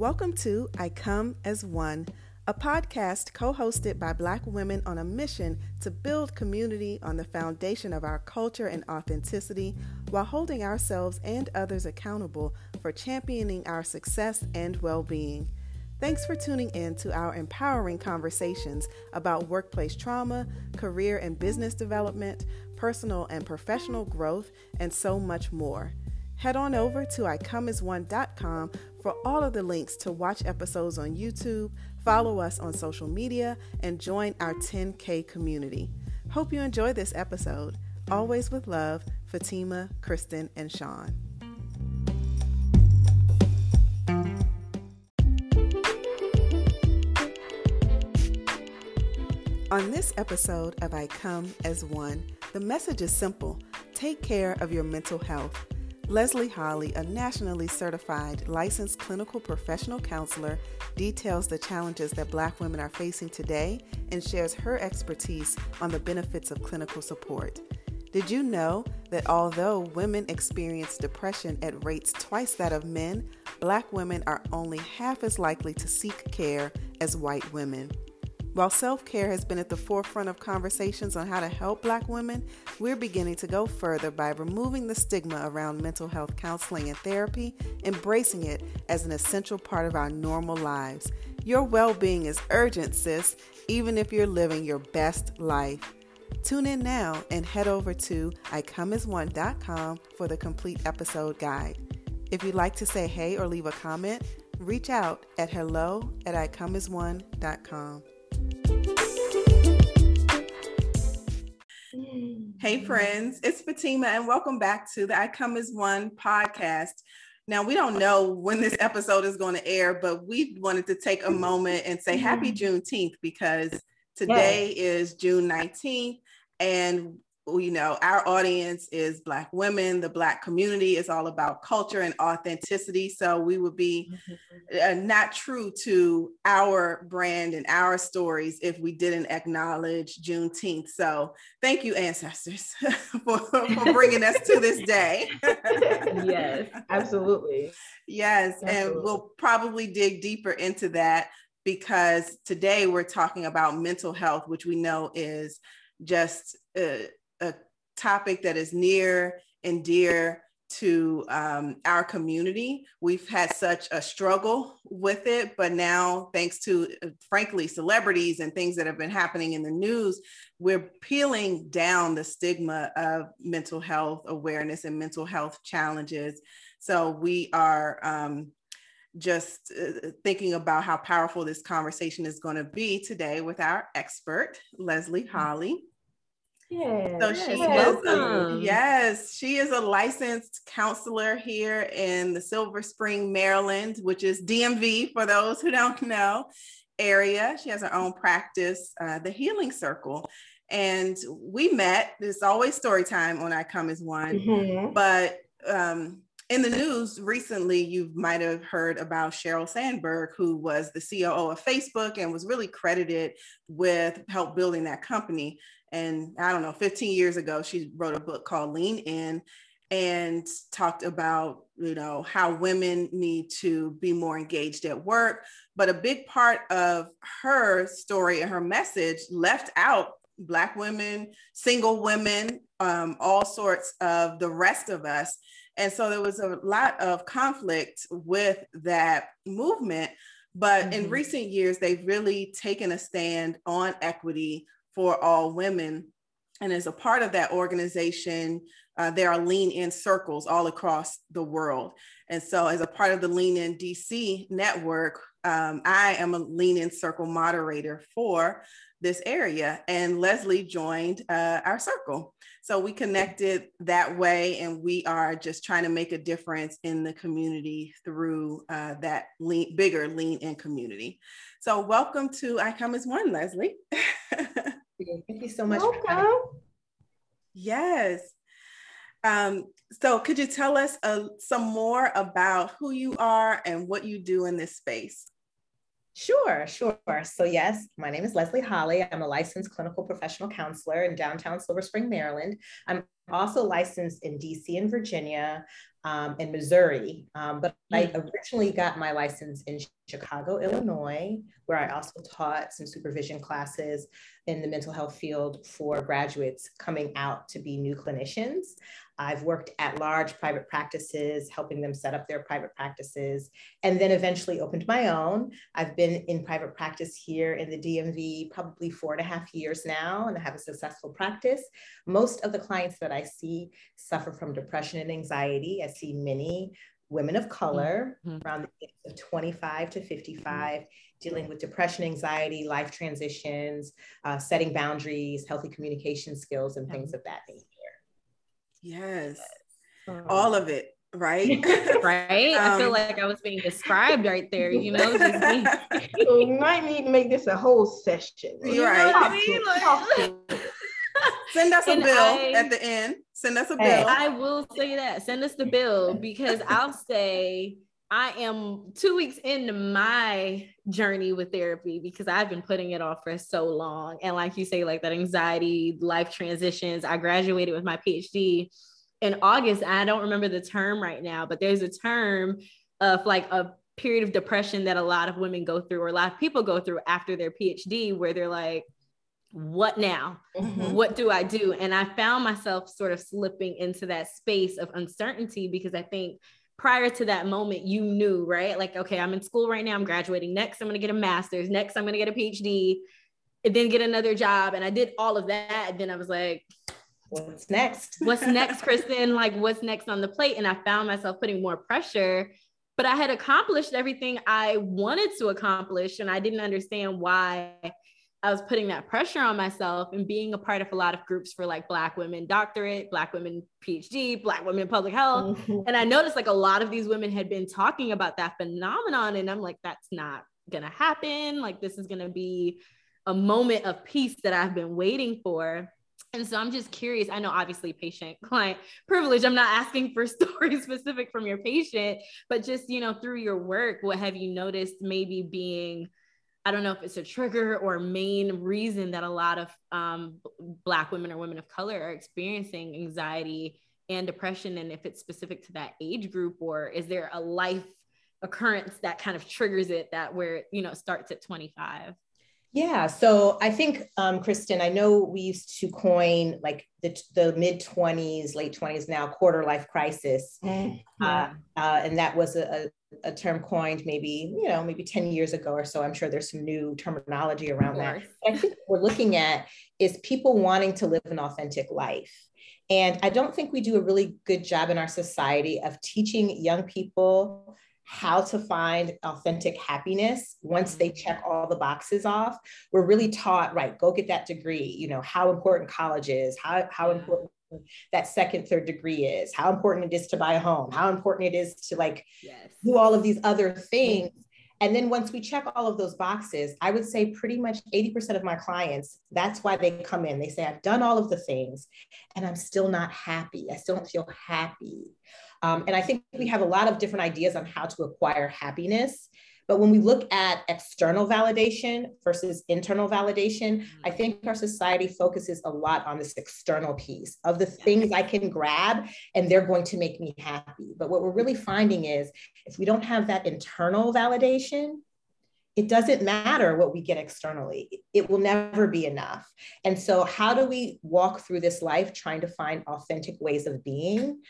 Welcome to I Come as One, a podcast co hosted by Black women on a mission to build community on the foundation of our culture and authenticity while holding ourselves and others accountable for championing our success and well being. Thanks for tuning in to our empowering conversations about workplace trauma, career and business development, personal and professional growth, and so much more. Head on over to icomeasone.com for all of the links to watch episodes on YouTube, follow us on social media, and join our 10K community. Hope you enjoy this episode. Always with love, Fatima, Kristen, and Sean. On this episode of I Come as One, the message is simple take care of your mental health. Leslie Holley, a nationally certified licensed clinical professional counselor, details the challenges that Black women are facing today and shares her expertise on the benefits of clinical support. Did you know that although women experience depression at rates twice that of men, Black women are only half as likely to seek care as white women? While self care has been at the forefront of conversations on how to help Black women, we're beginning to go further by removing the stigma around mental health counseling and therapy, embracing it as an essential part of our normal lives. Your well being is urgent, sis, even if you're living your best life. Tune in now and head over to icomeasone.com for the complete episode guide. If you'd like to say hey or leave a comment, reach out at hello at icomeasone.com. Hey, friends, it's Fatima, and welcome back to the I Come as One podcast. Now, we don't know when this episode is going to air, but we wanted to take a moment and say happy mm-hmm. Juneteenth because today is June 19th, and you know, our audience is Black women. The Black community is all about culture and authenticity. So we would be uh, not true to our brand and our stories if we didn't acknowledge Juneteenth. So thank you, ancestors, for, for bringing us to this day. yes, absolutely. Yes, absolutely. and we'll probably dig deeper into that because today we're talking about mental health, which we know is just uh, a topic that is near and dear to um, our community. We've had such a struggle with it, but now, thanks to uh, frankly celebrities and things that have been happening in the news, we're peeling down the stigma of mental health awareness and mental health challenges. So we are um, just uh, thinking about how powerful this conversation is going to be today with our expert, Leslie Holley. Yeah. So she yes, is a, yes, she is a licensed counselor here in the Silver Spring, Maryland, which is DMV for those who don't know area. She has her own practice, uh, the Healing Circle. And we met, there's always story time on I Come as One, mm-hmm. but um, in the news recently, you might have heard about Sheryl Sandberg, who was the COO of Facebook and was really credited with help building that company. And I don't know, 15 years ago, she wrote a book called Lean In and talked about, you know, how women need to be more engaged at work. But a big part of her story and her message left out Black women, single women, um, all sorts of the rest of us. And so there was a lot of conflict with that movement. But mm-hmm. in recent years, they've really taken a stand on equity, for all women. And as a part of that organization, uh, there are lean in circles all across the world. And so, as a part of the Lean In DC network, um, I am a lean in circle moderator for this area. And Leslie joined uh, our circle. So we connected that way, and we are just trying to make a difference in the community through uh, that lean, bigger lean in community. So, welcome to I Come as One, Leslie. Thank you so much. Welcome. Yes. Um, so, could you tell us uh, some more about who you are and what you do in this space? Sure, sure. So, yes, my name is Leslie Holley. I'm a licensed clinical professional counselor in downtown Silver Spring, Maryland. I'm also licensed in DC and Virginia um, in Missouri. Um, but I hmm. originally got my license in Chicago, Illinois, where I also taught some supervision classes in the mental health field for graduates coming out to be new clinicians. I've worked at large private practices, helping them set up their private practices, and then eventually opened my own. I've been in private practice here in the DMV probably four and a half years now, and I have a successful practice. Most of the clients that I see suffer from depression and anxiety. I see many women of color mm-hmm. around the age of 25 to 55 dealing with depression anxiety life transitions uh, setting boundaries healthy communication skills and things of that nature Yes. Um, All of it, right? right. Um, I feel um, like I was being described right there, you know. so we might need to make this a whole session. You're right. I mean? Send us a and bill I, at the end. Send us a bill. I will say that. Send us the bill because I'll say I am two weeks into my journey with therapy because I've been putting it off for so long. And like you say, like that anxiety, life transitions. I graduated with my PhD in August. I don't remember the term right now, but there's a term of like a period of depression that a lot of women go through or a lot of people go through after their PhD where they're like, what now? Mm-hmm. What do I do? And I found myself sort of slipping into that space of uncertainty because I think prior to that moment, you knew, right? Like, okay, I'm in school right now, I'm graduating. Next, I'm going to get a master's. Next, I'm going to get a PhD, and then get another job. And I did all of that. And then I was like, what's next? what's next, Kristen? Like, what's next on the plate? And I found myself putting more pressure, but I had accomplished everything I wanted to accomplish. And I didn't understand why I was putting that pressure on myself and being a part of a lot of groups for like Black women doctorate, Black women PhD, Black women public health. Mm-hmm. And I noticed like a lot of these women had been talking about that phenomenon. And I'm like, that's not going to happen. Like, this is going to be a moment of peace that I've been waiting for. And so I'm just curious. I know obviously patient client privilege. I'm not asking for stories specific from your patient, but just, you know, through your work, what have you noticed maybe being I don't know if it's a trigger or main reason that a lot of um, Black women or women of color are experiencing anxiety and depression, and if it's specific to that age group, or is there a life occurrence that kind of triggers it that where you know starts at 25? Yeah, so I think, um, Kristen, I know we used to coin like the, the mid 20s, late 20s now, quarter life crisis. Mm-hmm. Uh, uh, and that was a, a, term coined maybe, you know, maybe 10 years ago or so. I'm sure there's some new terminology around that. I think what we're looking at is people wanting to live an authentic life. And I don't think we do a really good job in our society of teaching young people how to find authentic happiness once they mm-hmm. check all the boxes off we're really taught right go get that degree you know how important college is how, how important that second third degree is how important it is to buy a home how important it is to like yes. do all of these other things and then once we check all of those boxes i would say pretty much 80% of my clients that's why they come in they say i've done all of the things and i'm still not happy i still don't feel happy um, and I think we have a lot of different ideas on how to acquire happiness. But when we look at external validation versus internal validation, I mm-hmm. think our society focuses a lot on this external piece of the things I can grab and they're going to make me happy. But what we're really finding is if we don't have that internal validation, it doesn't matter what we get externally, it will never be enough. And so, how do we walk through this life trying to find authentic ways of being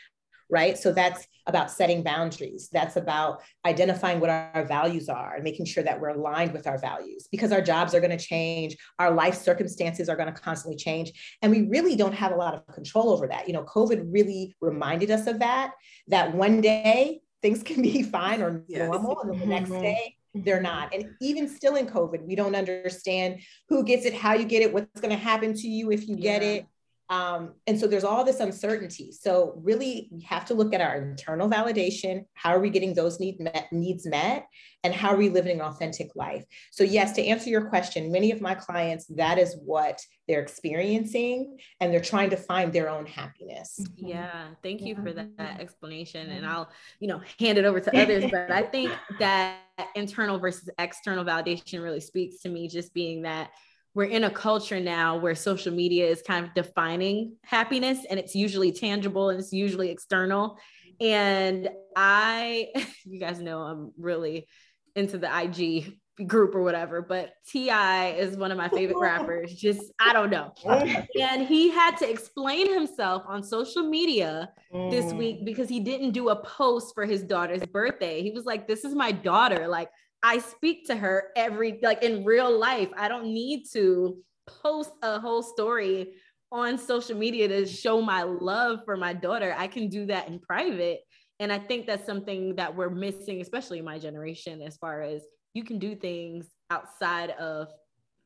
right? So that's about setting boundaries. That's about identifying what our values are and making sure that we're aligned with our values because our jobs are going to change, our life circumstances are going to constantly change, and we really don't have a lot of control over that. You know, COVID really reminded us of that, that one day things can be fine or yes. normal, and then the next mm-hmm. day they're not. And even still in COVID, we don't understand who gets it, how you get it, what's going to happen to you if you yeah. get it. Um, and so there's all this uncertainty. So really, we have to look at our internal validation. How are we getting those need met, needs met? And how are we living an authentic life? So yes, to answer your question, many of my clients, that is what they're experiencing, and they're trying to find their own happiness. Yeah, thank you for that, that explanation. And I'll, you know, hand it over to others. but I think that internal versus external validation really speaks to me, just being that we're in a culture now where social media is kind of defining happiness and it's usually tangible and it's usually external. And I, you guys know, I'm really into the IG group or whatever, but T.I. is one of my favorite rappers. Just, I don't know. And he had to explain himself on social media this week mm. because he didn't do a post for his daughter's birthday. He was like, This is my daughter. Like, I speak to her every, like in real life. I don't need to post a whole story on social media to show my love for my daughter. I can do that in private. And I think that's something that we're missing, especially my generation, as far as you can do things outside of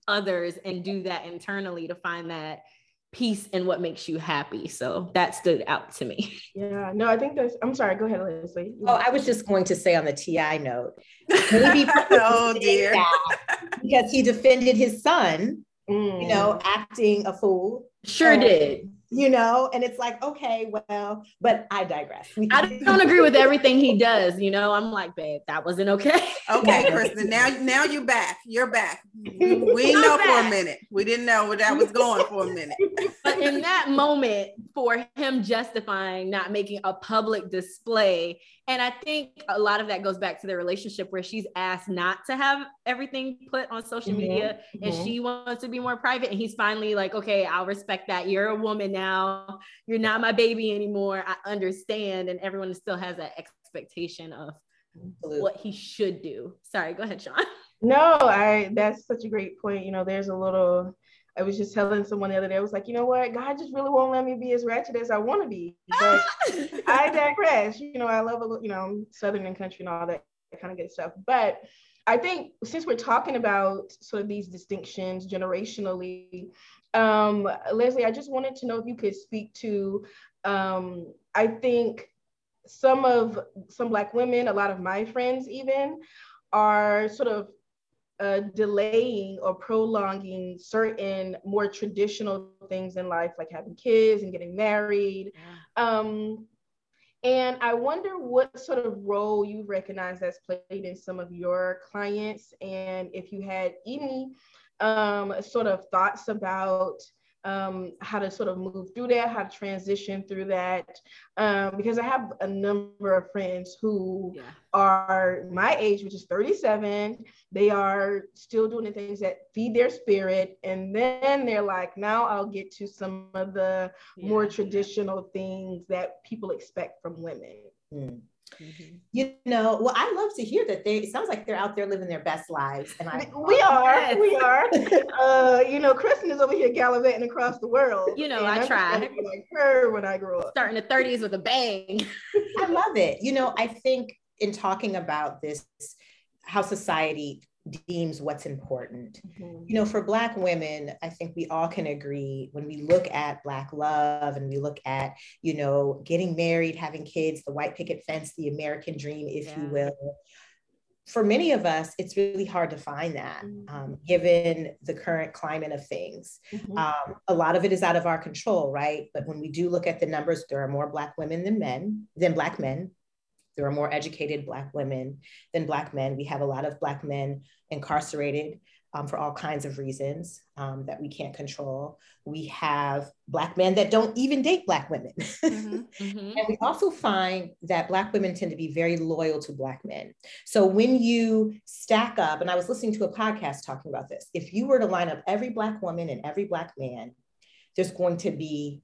others and do that internally to find that peace in what makes you happy. So that stood out to me. Yeah, no, I think that's, I'm sorry, go ahead, Leslie. Oh, I was just going to say on the TI note, maybe oh dear, because he defended his son, mm. you know, acting a fool. Sure did you know and it's like okay well but i digress. I don't agree with everything he does you know? I'm like babe that wasn't okay. Okay kristen now now you're back. You're back. We know back. for a minute. We didn't know where that was going for a minute. But in that moment for him justifying not making a public display and I think a lot of that goes back to their relationship where she's asked not to have everything put on social mm-hmm. media and mm-hmm. she wants to be more private. And he's finally like, okay, I'll respect that. You're a woman now. You're not my baby anymore. I understand. And everyone still has that expectation of Absolutely. what he should do. Sorry, go ahead, Sean. No, I that's such a great point. You know, there's a little I was just telling someone the other day, I was like, you know what? God just really won't let me be as ratchet as I want to be. But I digress. You know, I love, a, you know, Southern and country and all that kind of good stuff. But I think since we're talking about sort of these distinctions generationally, um, Leslie, I just wanted to know if you could speak to, um, I think some of some Black women, a lot of my friends even, are sort of uh, delaying or prolonging certain more traditional things in life, like having kids and getting married. Um, and I wonder what sort of role you recognize that's played in some of your clients, and if you had any um, sort of thoughts about um, how to sort of move through that, how to transition through that. Um, because I have a number of friends who yeah. are my age, which is 37. They are still doing the things that feed their spirit. And then they're like, now I'll get to some of the yeah. more traditional things that people expect from women. Mm. Mm-hmm. You know, well, I love to hear that they. It sounds like they're out there living their best lives, and I. We are, we are. uh, you know, Kristen is over here gallivanting across the world. You know, I try. Like her when I grew up, starting the thirties with a bang. I love it. You know, I think in talking about this, how society deems what's important. Mm-hmm. You know, for Black women, I think we all can agree when we look at Black love and we look at, you know, getting married, having kids, the white picket fence, the American dream, if yeah. you will. For many of us, it's really hard to find that mm-hmm. um, given the current climate of things. Mm-hmm. Um, a lot of it is out of our control, right? But when we do look at the numbers, there are more Black women than men, than Black men. There are more educated Black women than Black men. We have a lot of Black men incarcerated um, for all kinds of reasons um, that we can't control. We have Black men that don't even date Black women. Mm-hmm, mm-hmm. and we also find that Black women tend to be very loyal to Black men. So when you stack up, and I was listening to a podcast talking about this, if you were to line up every Black woman and every Black man, there's going to be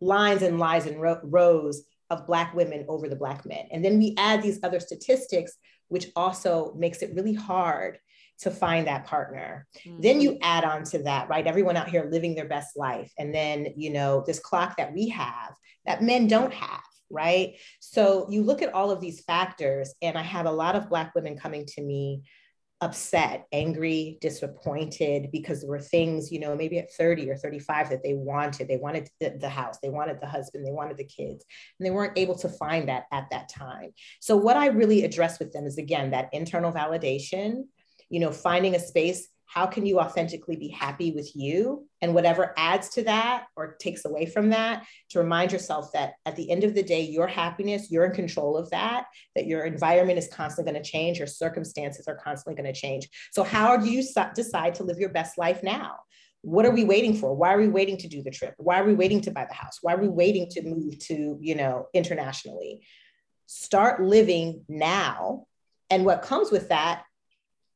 lines and lines and ro- rows of Black women over the Black men. And then we add these other statistics, which also makes it really hard to find that partner. Mm-hmm. Then you add on to that, right? Everyone out here living their best life. And then, you know, this clock that we have that men don't have, right? So you look at all of these factors, and I have a lot of Black women coming to me upset, angry, disappointed because there were things, you know, maybe at 30 or 35 that they wanted. They wanted the, house, they wanted the husband, they wanted the kids, and they weren't able to find that at that time. So, what I really address with them is again that internal validation, you know, finding a space how can you authentically be happy with you? And whatever adds to that or takes away from that to remind yourself that at the end of the day your happiness you're in control of that that your environment is constantly going to change your circumstances are constantly going to change. So how do you decide to live your best life now? What are we waiting for? Why are we waiting to do the trip? Why are we waiting to buy the house? Why are we waiting to move to you know internationally? Start living now. And what comes with that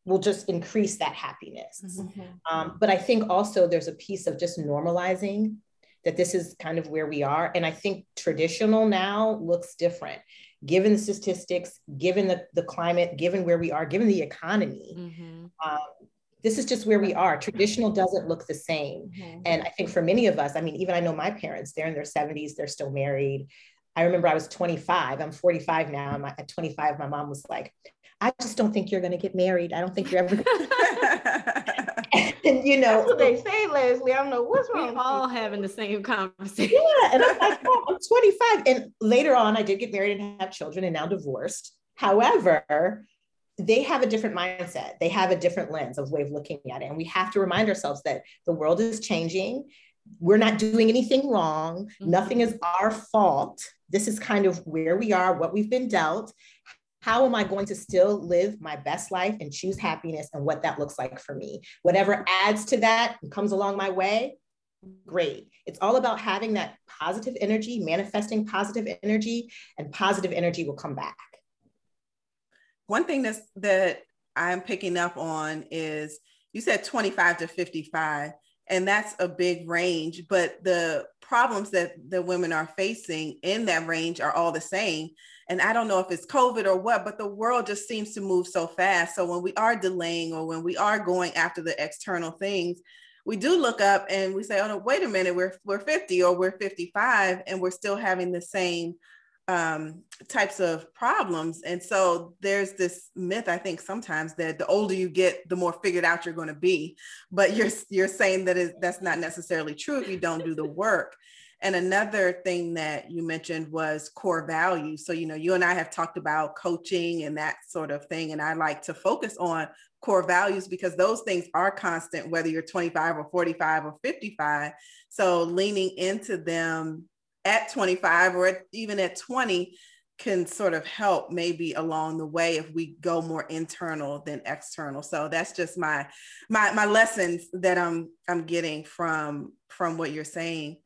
will just increase that happiness mm-hmm. um, but i think also there's a piece of just normalizing that this is kind of where we are and i think traditional now looks different given the statistics given the, the climate given where we are given the economy mm-hmm. um, this is just where we are. Traditional doesn't look the same. Mm-hmm. And I think for many of us, I mean, even I know my parents, they're in their 70s, they're still married. I remember I was 25. I'm 45 now. I'm at 25. My mom was like, I just don't think you're going to get married. I don't think you're ever. and you know, That's what they say, Leslie. I don't know what's wrong. We're all having the same conversation. Yeah, and I'm like, oh, I'm 25, and later on, I did get married and have children, and now divorced. However, they have a different mindset. They have a different lens of way of looking at it, and we have to remind ourselves that the world is changing. We're not doing anything wrong. Mm-hmm. Nothing is our fault this is kind of where we are, what we've been dealt. How am I going to still live my best life and choose happiness and what that looks like for me? Whatever adds to that and comes along my way, great. It's all about having that positive energy, manifesting positive energy, and positive energy will come back. One thing that's that I'm picking up on is you said 25 to 55 and that's a big range but the problems that the women are facing in that range are all the same and i don't know if it's covid or what but the world just seems to move so fast so when we are delaying or when we are going after the external things we do look up and we say oh no wait a minute we're we're 50 or we're 55 and we're still having the same um, types of problems. And so there's this myth, I think, sometimes that the older you get, the more figured out you're going to be. But you're you're saying that is, that's not necessarily true if you don't do the work. And another thing that you mentioned was core values. So, you know, you and I have talked about coaching and that sort of thing. And I like to focus on core values because those things are constant, whether you're 25 or 45 or 55. So, leaning into them at 25 or at, even at 20 can sort of help maybe along the way if we go more internal than external so that's just my my my lessons that i'm i'm getting from from what you're saying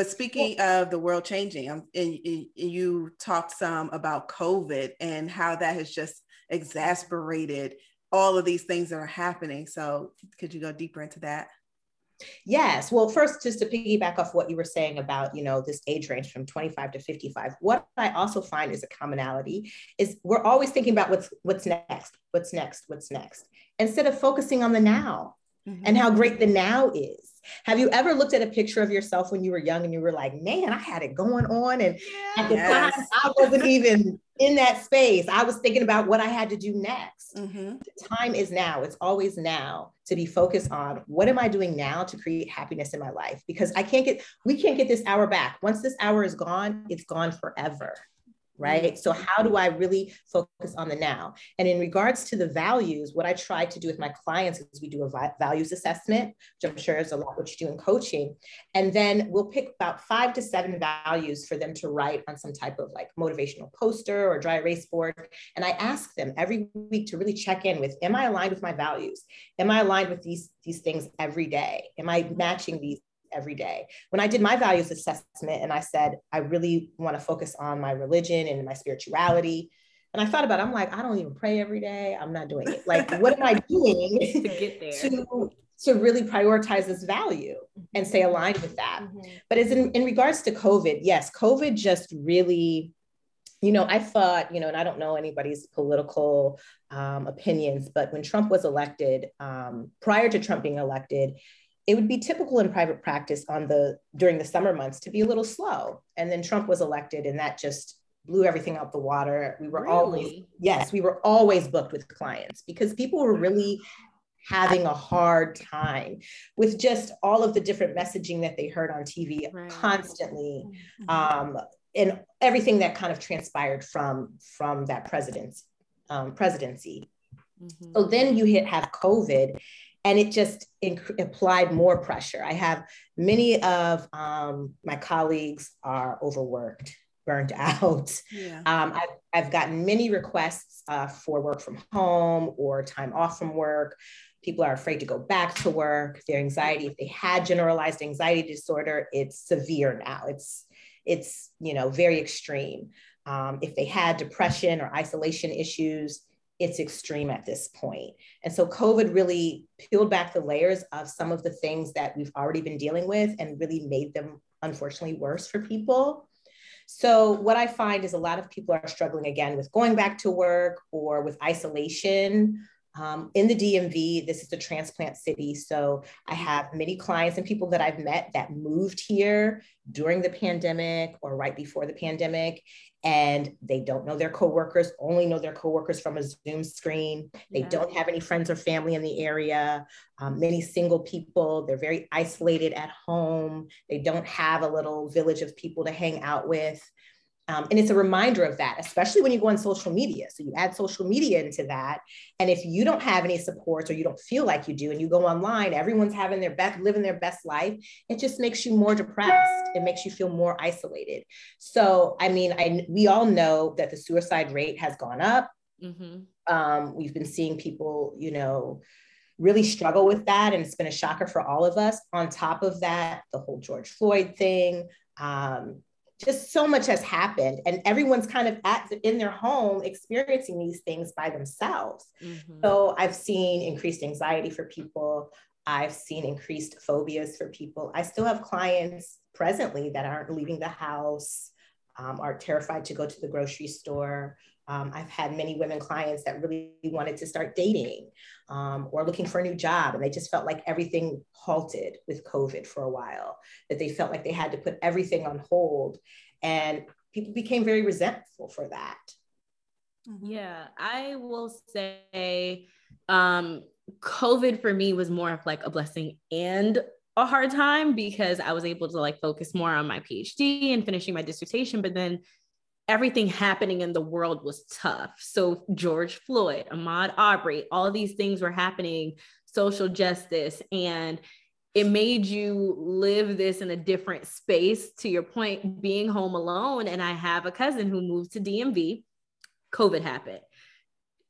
but speaking of the world changing um, and, and you talked some about covid and how that has just exasperated all of these things that are happening. So could you go deeper into that? Yes. Well, first, just to piggyback off what you were saying about, you know, this age range from 25 to 55, what I also find is a commonality is we're always thinking about what's what's next, what's next, what's next, instead of focusing on the now mm-hmm. and how great the now is. Have you ever looked at a picture of yourself when you were young and you were like, man, I had it going on. And at the time, I wasn't even in that space. I was thinking about what I had to do next. Mm-hmm. The time is now. It's always now to be focused on what am I doing now to create happiness in my life? Because I can't get, we can't get this hour back. Once this hour is gone, it's gone forever right? Mm-hmm. So, how do I really focus on the now? And in regards to the values, what I try to do with my clients is we do a values assessment, which I'm sure is a lot what you do in coaching. And then we'll pick about five to seven values for them to write on some type of like motivational poster or dry erase board. And I ask them every week to really check in with Am I aligned with my values? Am I aligned with these, these things every day? Am I matching these every day. When I did my values assessment and I said, I really want to focus on my religion and my spirituality. And I thought about it, I'm like, I don't even pray every day. I'm not doing it. Like, what am I doing to get there? To, to really prioritize this value and stay aligned with that. Mm-hmm. But as in, in regards to COVID, yes, COVID just really, you know, I thought, you know, and I don't know anybody's political um, opinions, but when Trump was elected, um, prior to Trump being elected, it would be typical in private practice on the during the summer months to be a little slow. And then Trump was elected, and that just blew everything out the water. We were really? always yes, we were always booked with clients because people were really having a hard time with just all of the different messaging that they heard on TV right. constantly. Mm-hmm. Um, and everything that kind of transpired from from that president's um, presidency. Mm-hmm. So then you hit have COVID, and it just inc- applied more pressure. I have many of um, my colleagues are overworked, burnt out. Yeah. Um, I've, I've, gotten many requests uh, for work from home or time off from work. People are afraid to go back to work. Their anxiety, if they had generalized anxiety disorder, it's severe now. It's it's you know very extreme. Um, if they had depression or isolation issues, it's extreme at this point. And so COVID really peeled back the layers of some of the things that we've already been dealing with and really made them unfortunately worse for people. So, what I find is a lot of people are struggling again with going back to work or with isolation. Um, in the DMV, this is a transplant city. So, I have many clients and people that I've met that moved here during the pandemic or right before the pandemic and they don't know their coworkers, only know their coworkers from a Zoom screen. They yeah. don't have any friends or family in the area. Um, many single people, they're very isolated at home. They don't have a little village of people to hang out with. Um, and it's a reminder of that, especially when you go on social media. So you add social media into that. And if you don't have any supports or you don't feel like you do, and you go online, everyone's having their best, living their best life, it just makes you more depressed. It makes you feel more isolated. So, I mean, I, we all know that the suicide rate has gone up. Mm-hmm. Um, we've been seeing people, you know, really struggle with that. And it's been a shocker for all of us. On top of that, the whole George Floyd thing, um, just so much has happened and everyone's kind of at in their home experiencing these things by themselves. Mm-hmm. so i've seen increased anxiety for people. I've seen increased phobias for people. I still have clients presently that aren't leaving the house um, are terrified to go to the grocery store um, I've had many women clients that really wanted to start dating um, or looking for a new job, and they just felt like everything halted with COVID for a while, that they felt like they had to put everything on hold. And people became very resentful for that. Mm-hmm. Yeah, I will say um, COVID for me was more of like a blessing and a hard time because I was able to like focus more on my PhD and finishing my dissertation. But then everything happening in the world was tough. So George Floyd, Ahmaud Arbery, all these things were happening, social justice, and it made you live this in a different space. To your point being home alone and i have a cousin who moved to dmv covid happened.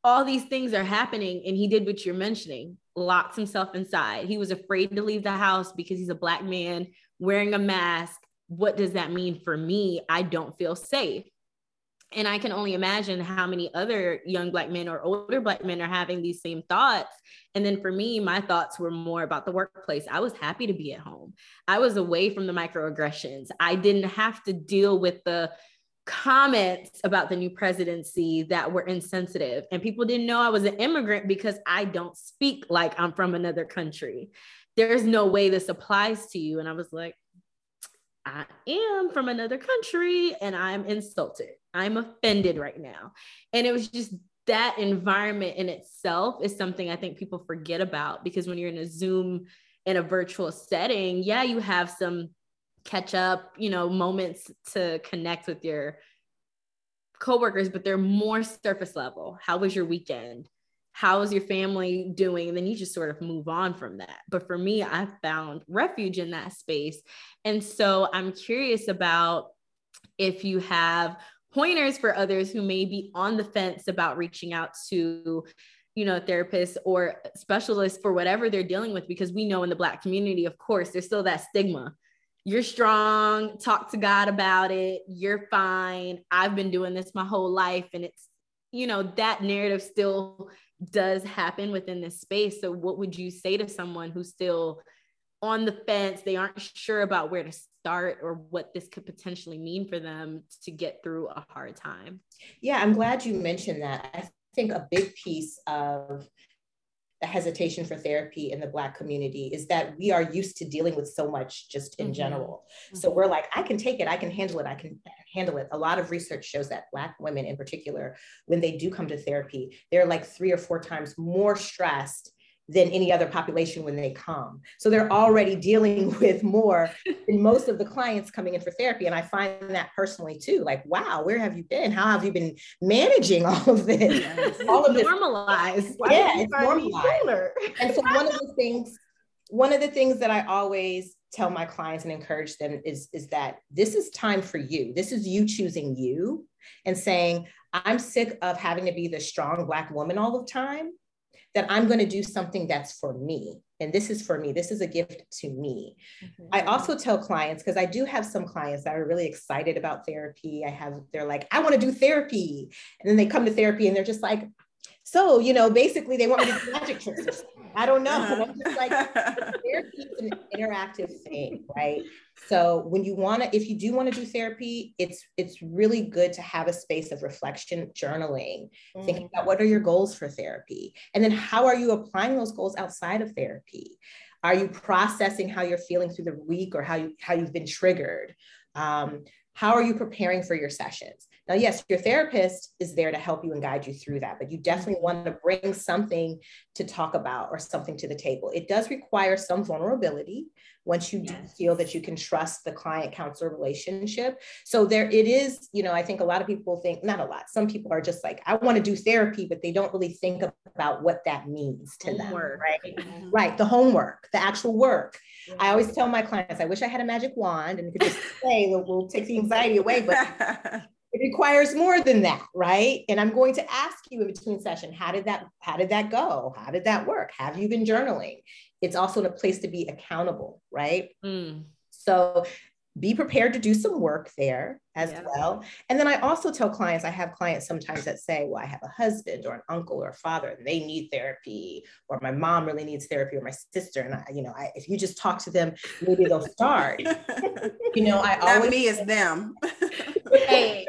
All these things are happening and he did what you're mentioning locks himself inside. He was afraid to leave the house because he's a black man wearing a mask. What does that mean for me? I don't feel safe and I can only imagine how many other young Black men or older Black men are having these same thoughts. And then for me, my thoughts were more about the workplace. I was happy to be at home, I was away from the microaggressions. I didn't have to deal with the comments about the new presidency that were insensitive. And people didn't know I was an immigrant because I don't speak like I'm from another country. There's no way this applies to you. And I was like, I am from another country and I'm insulted. I'm offended right now. And it was just that environment in itself is something I think people forget about because when you're in a Zoom in a virtual setting, yeah, you have some catch up, you know, moments to connect with your coworkers, but they're more surface level. How was your weekend? How is your family doing? And then you just sort of move on from that. But for me, I found refuge in that space. And so I'm curious about if you have pointers for others who may be on the fence about reaching out to you know therapists or specialists for whatever they're dealing with because we know in the black community of course there's still that stigma. You're strong talk to god about it you're fine i've been doing this my whole life and it's you know that narrative still does happen within this space. So what would you say to someone who's still on the fence? They aren't sure about where to start or what this could potentially mean for them to get through a hard time. Yeah, I'm glad you mentioned that. I think a big piece of the hesitation for therapy in the Black community is that we are used to dealing with so much just in mm-hmm. general. Mm-hmm. So we're like, I can take it, I can handle it, I can handle it. A lot of research shows that Black women in particular, when they do come to therapy, they're like three or four times more stressed than any other population when they come. So they're already dealing with more than most of the clients coming in for therapy. And I find that personally too, like, wow, where have you been? How have you been managing all of this? Yes. All of normalized. This. Yeah, it's normalized. and so one of the things, one of the things that I always tell my clients and encourage them is, is that this is time for you. This is you choosing you and saying, I'm sick of having to be the strong Black woman all the time that I'm going to do something that's for me. And this is for me. This is a gift to me. Mm-hmm. I also tell clients, because I do have some clients that are really excited about therapy. I have, they're like, I want to do therapy. And then they come to therapy and they're just like, so, you know, basically they want me to do magic tricks. I don't know. Uh-huh. I'm just like, therapy is an interactive thing, right? So when you want to, if you do want to do therapy, it's it's really good to have a space of reflection, journaling, mm. thinking about what are your goals for therapy, and then how are you applying those goals outside of therapy? Are you processing how you're feeling through the week or how you how you've been triggered? Um, how are you preparing for your sessions? Now, yes, your therapist is there to help you and guide you through that, but you definitely want to bring something to talk about or something to the table. It does require some vulnerability once you yes. feel that you can trust the client counselor relationship. So there it is, you know, I think a lot of people think, not a lot, some people are just like, I want to do therapy, but they don't really think about what that means to homework. them. Right. Mm-hmm. Right. The homework, the actual work. Yeah. I always tell my clients, I wish I had a magic wand and could just say, we'll, we'll take the anxiety away, but it requires more than that right and i'm going to ask you in between session how did that how did that go how did that work have you been journaling it's also a place to be accountable right mm. so be prepared to do some work there as yeah. well. And then I also tell clients, I have clients sometimes that say, well, I have a husband or an uncle or a father and they need therapy, or my mom really needs therapy, or my sister. And I, you know, I, if you just talk to them, maybe they'll start. you know, I Not always me, it's them. hey.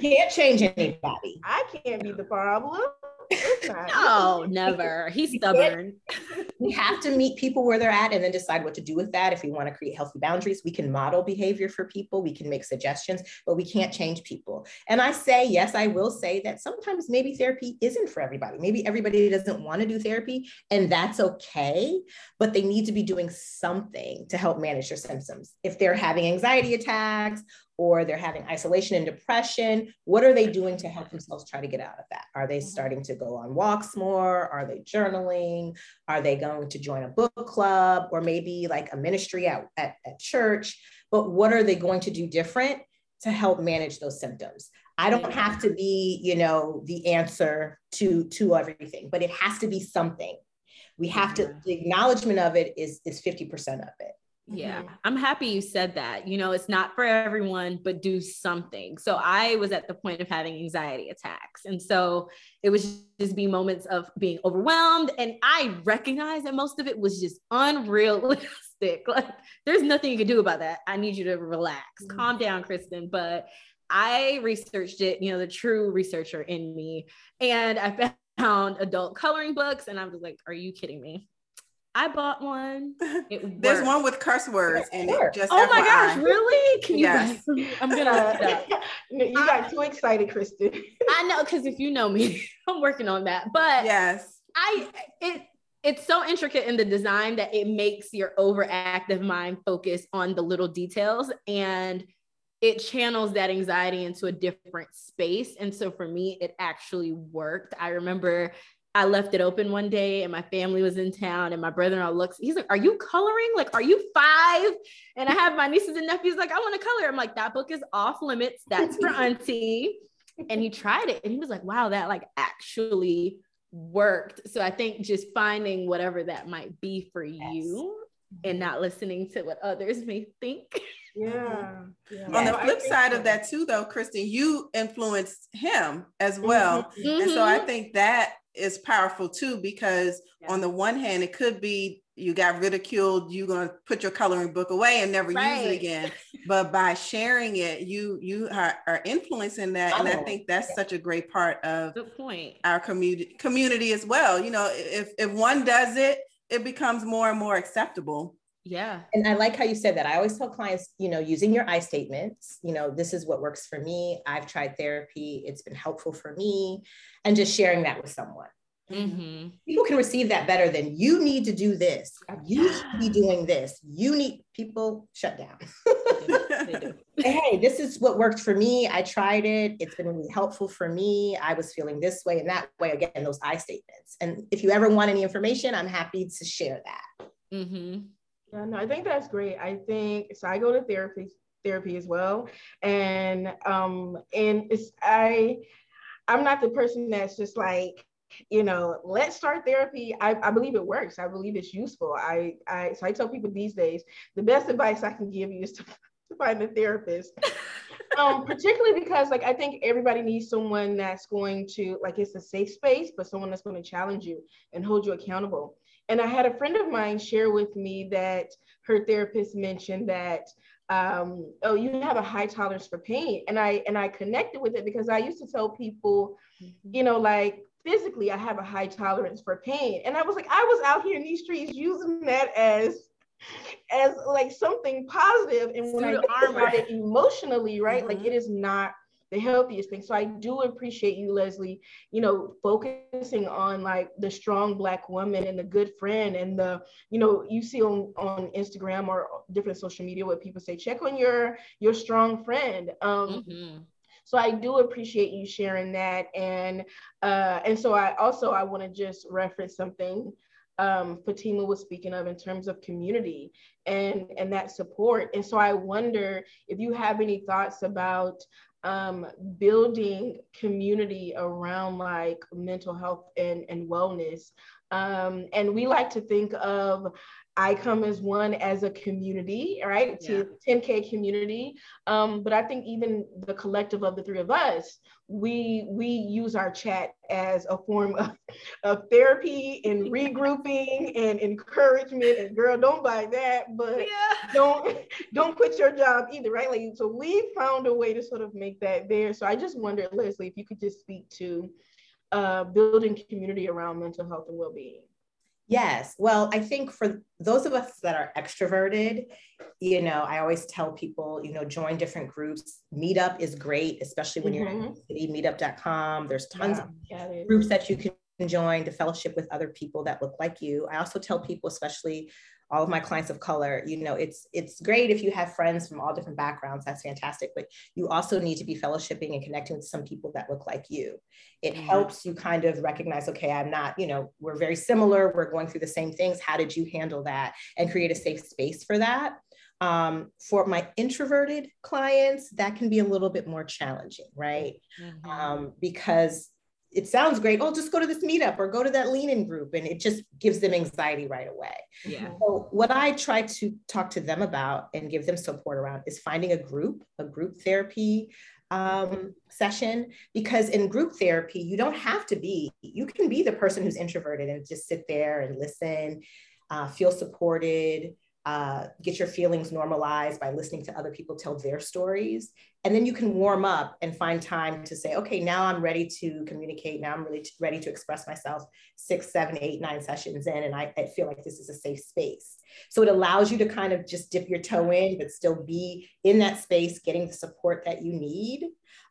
Can't change anybody. I can't be the problem no, never. He's stubborn. We have to meet people where they're at and then decide what to do with that. If we want to create healthy boundaries, we can model behavior for people, we can make suggestions, but we can't change people. And I say, yes, I will say that sometimes maybe therapy isn't for everybody. Maybe everybody doesn't want to do therapy, and that's okay, but they need to be doing something to help manage their symptoms. If they're having anxiety attacks or they're having isolation and depression. What are they doing to help themselves try to get out of that? Are they mm-hmm. starting to go on walks more? Are they journaling? Are they going to join a book club or maybe like a ministry at, at, at church? But what are they going to do different to help manage those symptoms? I don't have to be, you know, the answer to to everything, but it has to be something. We have to the acknowledgement of it is is 50% of it. Yeah, mm-hmm. I'm happy you said that. You know, it's not for everyone, but do something. So I was at the point of having anxiety attacks. And so it was just be moments of being overwhelmed. And I recognize that most of it was just unrealistic. Like, there's nothing you can do about that. I need you to relax, mm-hmm. calm down, Kristen. But I researched it, you know, the true researcher in me. And I found adult coloring books. And I was like, are you kidding me? I bought one. There's one with curse words in it. Just oh FYI. my gosh, really? Can you yes. Guys, I'm gonna You got too excited, Kristen. I know, because if you know me, I'm working on that. But yes, I it it's so intricate in the design that it makes your overactive mind focus on the little details and it channels that anxiety into a different space. And so for me, it actually worked. I remember I left it open one day and my family was in town and my brother-in-law looks, he's like, are you coloring? Like, are you five? And I have my nieces and nephews like, I want to color. I'm like, that book is off limits. That's for auntie. and he tried it and he was like, wow, that like actually worked. So I think just finding whatever that might be for yes. you and not listening to what others may think. Yeah. yeah. On the flip side of that too, though, Kristen, you influenced him as well. Mm-hmm. And so I mm-hmm. think that is powerful too because yeah. on the one hand it could be you got ridiculed you're going to put your coloring book away and never right. use it again but by sharing it you you are, are influencing that oh, and i oh, think that's yeah. such a great part of Good point. our community community as well you know if if one does it it becomes more and more acceptable yeah. And I like how you said that. I always tell clients, you know, using your I statements, you know, this is what works for me. I've tried therapy, it's been helpful for me, and just sharing that with someone. Mm-hmm. People can receive that better than you need to do this. You should be doing this. You need people shut down. hey, this is what worked for me. I tried it. It's been really helpful for me. I was feeling this way and that way. Again, those I statements. And if you ever want any information, I'm happy to share that. Mm-hmm. Yeah, no, I think that's great. I think so. I go to therapy therapy as well, and um, and it's I, I'm not the person that's just like you know, let's start therapy. I, I believe it works. I believe it's useful. I, I so I tell people these days, the best advice I can give you is to, to find a therapist. um, particularly because like I think everybody needs someone that's going to like it's a safe space, but someone that's going to challenge you and hold you accountable. And I had a friend of mine share with me that her therapist mentioned that um, oh, you have a high tolerance for pain. And I and I connected with it because I used to tell people, mm-hmm. you know, like physically I have a high tolerance for pain. And I was like, I was out here in these streets using that as as like something positive. And when I think about it emotionally, right, mm-hmm. like it is not the healthiest thing. So I do appreciate you, Leslie, you know, focusing on like the strong black woman and the good friend and the, you know, you see on, on Instagram or different social media where people say, check on your your strong friend. Um mm-hmm. So I do appreciate you sharing that. And uh, and so I also I want to just reference something um, Fatima was speaking of in terms of community and and that support. And so I wonder if you have any thoughts about um, building community around like mental health and, and wellness. Um, and we like to think of I come as one as a community, right? Yeah. 10K community. Um, but I think even the collective of the three of us, we we use our chat as a form of, of therapy and regrouping and encouragement. And girl, don't buy that, but yeah. don't don't quit your job either, right? Like so we found a way to sort of make that there. So I just wondered, Leslie, if you could just speak to uh, building community around mental health and well-being. Yes. Well, I think for those of us that are extroverted, you know, I always tell people, you know, join different groups. Meetup is great, especially when mm-hmm. you're in mm-hmm. the city, meetup.com. There's tons yeah, of groups that you can join to fellowship with other people that look like you. I also tell people, especially all of my clients of color you know it's it's great if you have friends from all different backgrounds that's fantastic but you also need to be fellowshipping and connecting with some people that look like you it mm-hmm. helps you kind of recognize okay i'm not you know we're very similar we're going through the same things how did you handle that and create a safe space for that um, for my introverted clients that can be a little bit more challenging right mm-hmm. um, because it sounds great. Oh, just go to this meetup or go to that lean in group. And it just gives them anxiety right away. Yeah. So what I try to talk to them about and give them support around is finding a group, a group therapy um, session. Because in group therapy, you don't have to be, you can be the person who's introverted and just sit there and listen, uh, feel supported, uh, get your feelings normalized by listening to other people tell their stories. And then you can warm up and find time to say, okay, now I'm ready to communicate. Now I'm really ready to express myself six, seven, eight, nine sessions in. And I, I feel like this is a safe space. So it allows you to kind of just dip your toe in, but still be in that space, getting the support that you need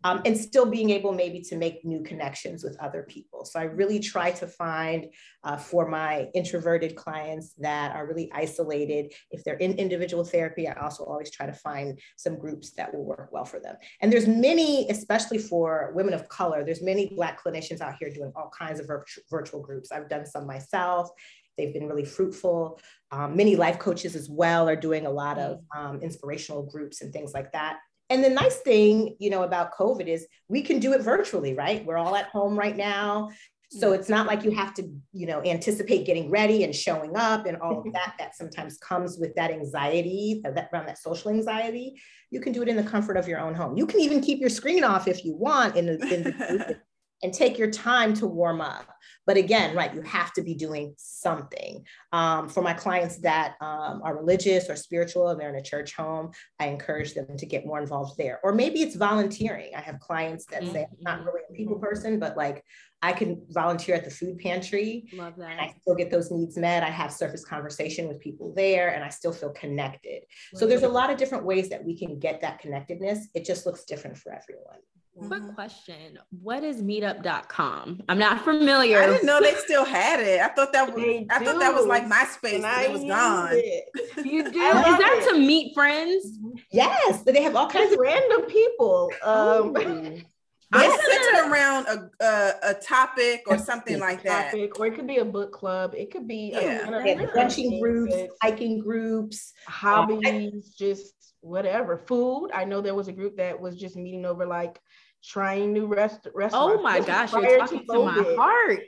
um, and still being able maybe to make new connections with other people. So I really try to find uh, for my introverted clients that are really isolated, if they're in individual therapy, I also always try to find some groups that will work well for them. And there's many, especially for women of color, there's many Black clinicians out here doing all kinds of virtu- virtual groups. I've done some myself. They've been really fruitful. Um, many life coaches as well are doing a lot of um, inspirational groups and things like that and the nice thing you know about covid is we can do it virtually right? We're all at home right now. So it's not like you have to you know anticipate getting ready and showing up and all of that that sometimes comes with that anxiety that around that social anxiety. You can do it in the comfort of your own home. You can even keep your screen off if you want in the, in the and take your time to warm up. But again, right, you have to be doing something. Um, for my clients that um, are religious or spiritual and they're in a church home, I encourage them to get more involved there. Or maybe it's volunteering. I have clients that say, I'm not really a people person, but like I can volunteer at the food pantry. Love that. And I still get those needs met. I have surface conversation with people there and I still feel connected. So there's a lot of different ways that we can get that connectedness. It just looks different for everyone. Quick mm-hmm. question. What is meetup.com? I'm not familiar. I didn't know they still had it. I thought that was I thought that was like MySpace, and it was gone. It. You do? Is that it. to meet friends? Yes, but they have all kinds of random people. Um I'm centered around a, a, a topic or something like that. Topic, or it could be a book club. It could be yeah, yeah brunching groups, hiking groups, hobbies, um, just whatever. Food. I know there was a group that was just meeting over like trying new rest- oh restaurants. Oh my gosh, you're talking to, to my heart.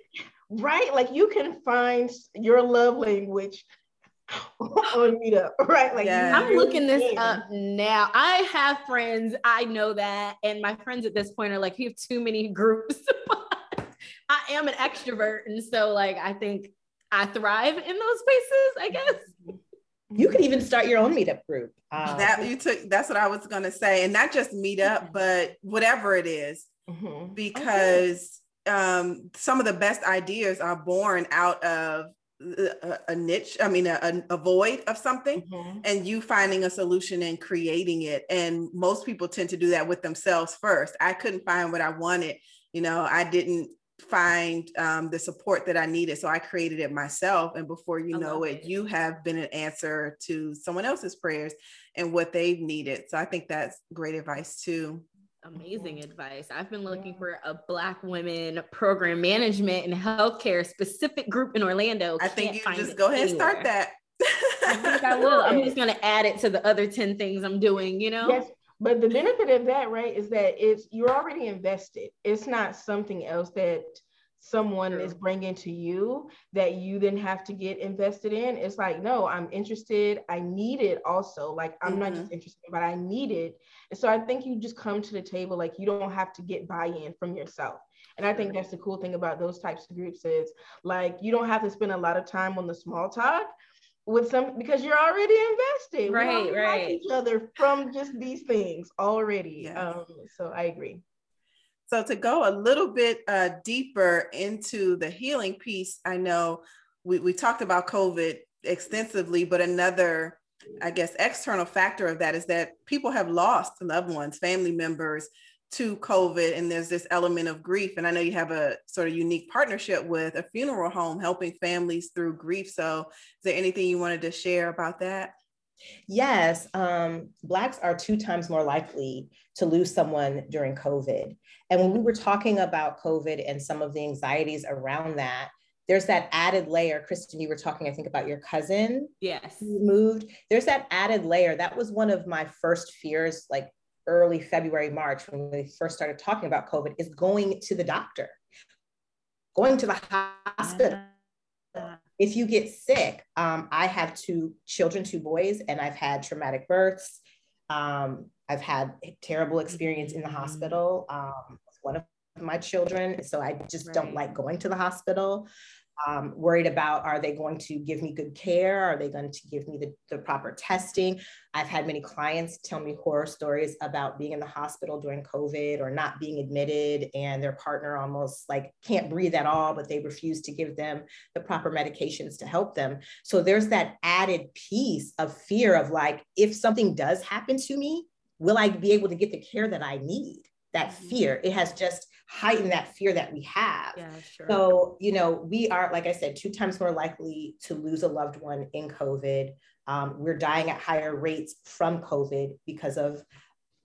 Right? Like you can find your love language on Meetup, right? Like yeah. I'm looking this up now. I have friends, I know that, and my friends at this point are like, you have too many groups. I am an extrovert, and so like I think I thrive in those spaces. I guess you could even start your own meetup group. Um, that you took. That's what I was gonna say, and not just meetup, but whatever it is, mm-hmm. because okay. um, some of the best ideas are born out of a, a niche i mean a, a, void of something mm-hmm. and you finding a solution and creating it. And most people tend to do that with themselves first. I couldn't find what i wanted you know i didn't find um, the support that i needed so i created it myself. And before you I know it, it. you have been an answer to someone else's prayers and what they've needed. So i think that's great advice too amazing mm-hmm. advice. I've been looking for a Black women program management and healthcare specific group in Orlando. I think you just go ahead anywhere. and start that. I think I will. I'm just going to add it to the other 10 things I'm doing, you know? Yes. But the benefit of that, right, is that it's you're already invested. It's not something else that someone True. is bringing to you that you then have to get invested in it's like no i'm interested i need it also like i'm mm-hmm. not just mm-hmm. interested but i need it and so i think you just come to the table like you don't have to get buy-in from yourself and i think that's the cool thing about those types of groups is like you don't have to spend a lot of time on the small talk with some because you're already invested right right like each other from just these things already yes. um so i agree so to go a little bit uh, deeper into the healing piece, I know we, we talked about COVID extensively, but another, I guess, external factor of that is that people have lost loved ones, family members to COVID, and there's this element of grief. And I know you have a sort of unique partnership with a funeral home helping families through grief. So is there anything you wanted to share about that? Yes, um, Blacks are two times more likely to lose someone during COVID. And when we were talking about COVID and some of the anxieties around that, there's that added layer. Kristen, you were talking, I think, about your cousin. Yes. Who moved. There's that added layer. That was one of my first fears, like early February, March, when we first started talking about COVID, is going to the doctor, going to the hospital. Yeah if you get sick, um, I have two children, two boys, and I've had traumatic births. Um, I've had a terrible experience in the hospital. Um, one of my children, so I just right. don't like going to the hospital um, worried about are they going to give me good care? Are they going to give me the, the proper testing? I've had many clients tell me horror stories about being in the hospital during COVID or not being admitted, and their partner almost like can't breathe at all, but they refuse to give them the proper medications to help them. So there's that added piece of fear of like, if something does happen to me, will I be able to get the care that I need? That mm-hmm. fear, it has just heightened that fear that we have. Yeah, sure. So, you know, we are, like I said, two times more likely to lose a loved one in COVID. Um, we're dying at higher rates from COVID because of,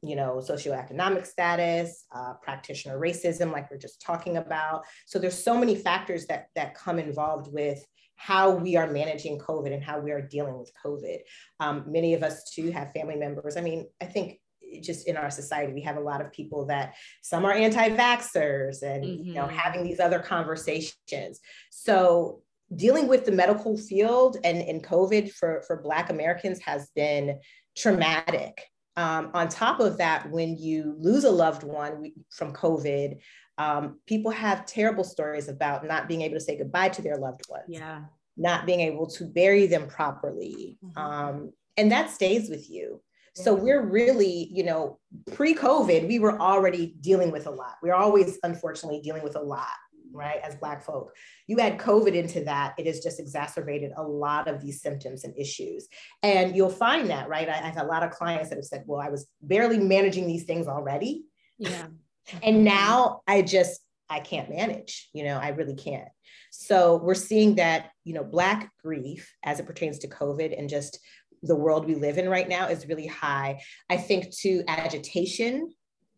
you know, socioeconomic status, uh, practitioner racism, like we're just talking about. So there's so many factors that that come involved with how we are managing COVID and how we are dealing with COVID. Um, many of us too have family members. I mean, I think just in our society we have a lot of people that some are anti-vaxxers and mm-hmm. you know mm-hmm. having these other conversations so dealing with the medical field and in covid for for black americans has been traumatic um, on top of that when you lose a loved one from covid um, people have terrible stories about not being able to say goodbye to their loved ones yeah not being able to bury them properly mm-hmm. um, and that stays with you so we're really, you know, pre-COVID, we were already dealing with a lot. We're always, unfortunately, dealing with a lot, right? As Black folk. You add COVID into that, it has just exacerbated a lot of these symptoms and issues. And you'll find that, right? I, I have a lot of clients that have said, well, I was barely managing these things already. Yeah. and now I just, I can't manage, you know, I really can't. So we're seeing that, you know, Black grief as it pertains to COVID and just the world we live in right now is really high. I think too, agitation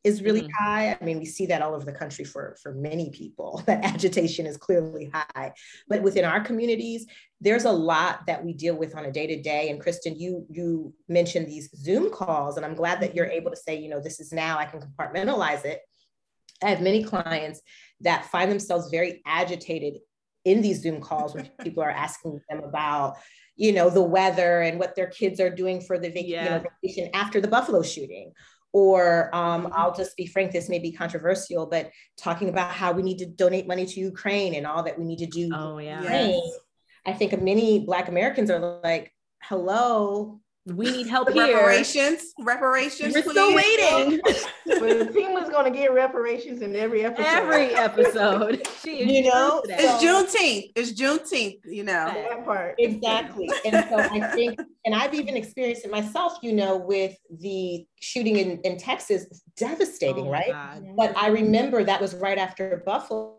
is really mm-hmm. high. I mean, we see that all over the country for, for many people, that agitation is clearly high. But within our communities, there's a lot that we deal with on a day to day. And Kristen, you, you mentioned these Zoom calls, and I'm glad that you're able to say, you know, this is now, I can compartmentalize it I have many clients that find themselves very agitated in these Zoom calls when people are asking them about, you know, the weather and what their kids are doing for the vac- yeah. you know, vacation after the Buffalo shooting. Or um, mm-hmm. I'll just be frank, this may be controversial, but talking about how we need to donate money to Ukraine and all that we need to do. Oh, yeah. Yes. I think many Black Americans are like, hello, we need help here. Reparations, reparations. We're please. still waiting. but Tima's gonna get reparations in every episode. Every episode. you know, it's Juneteenth. It's Juneteenth. You know that part exactly. And so I think, and I've even experienced it myself. You know, with the shooting in, in Texas, devastating, oh right? God. But I remember that was right after Buffalo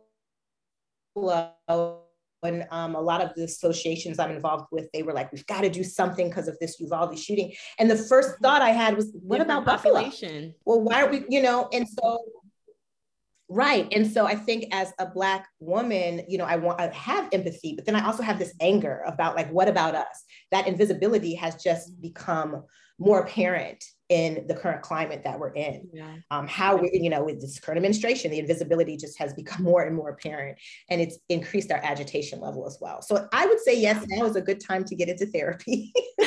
when um, a lot of the associations I'm involved with, they were like, we've got to do something because of this Uvalde shooting. And the first mm-hmm. thought I had was, what Different about population? Buffalo? Well, why are we, you know, and so, right. And so I think as a Black woman, you know, I want, I have empathy, but then I also have this anger about like, what about us? That invisibility has just become more apparent in the current climate that we're in. Yeah. Um, how we, you know, with this current administration, the invisibility just has become more and more apparent, and it's increased our agitation level as well. So I would say yes, now is a good time to get into therapy.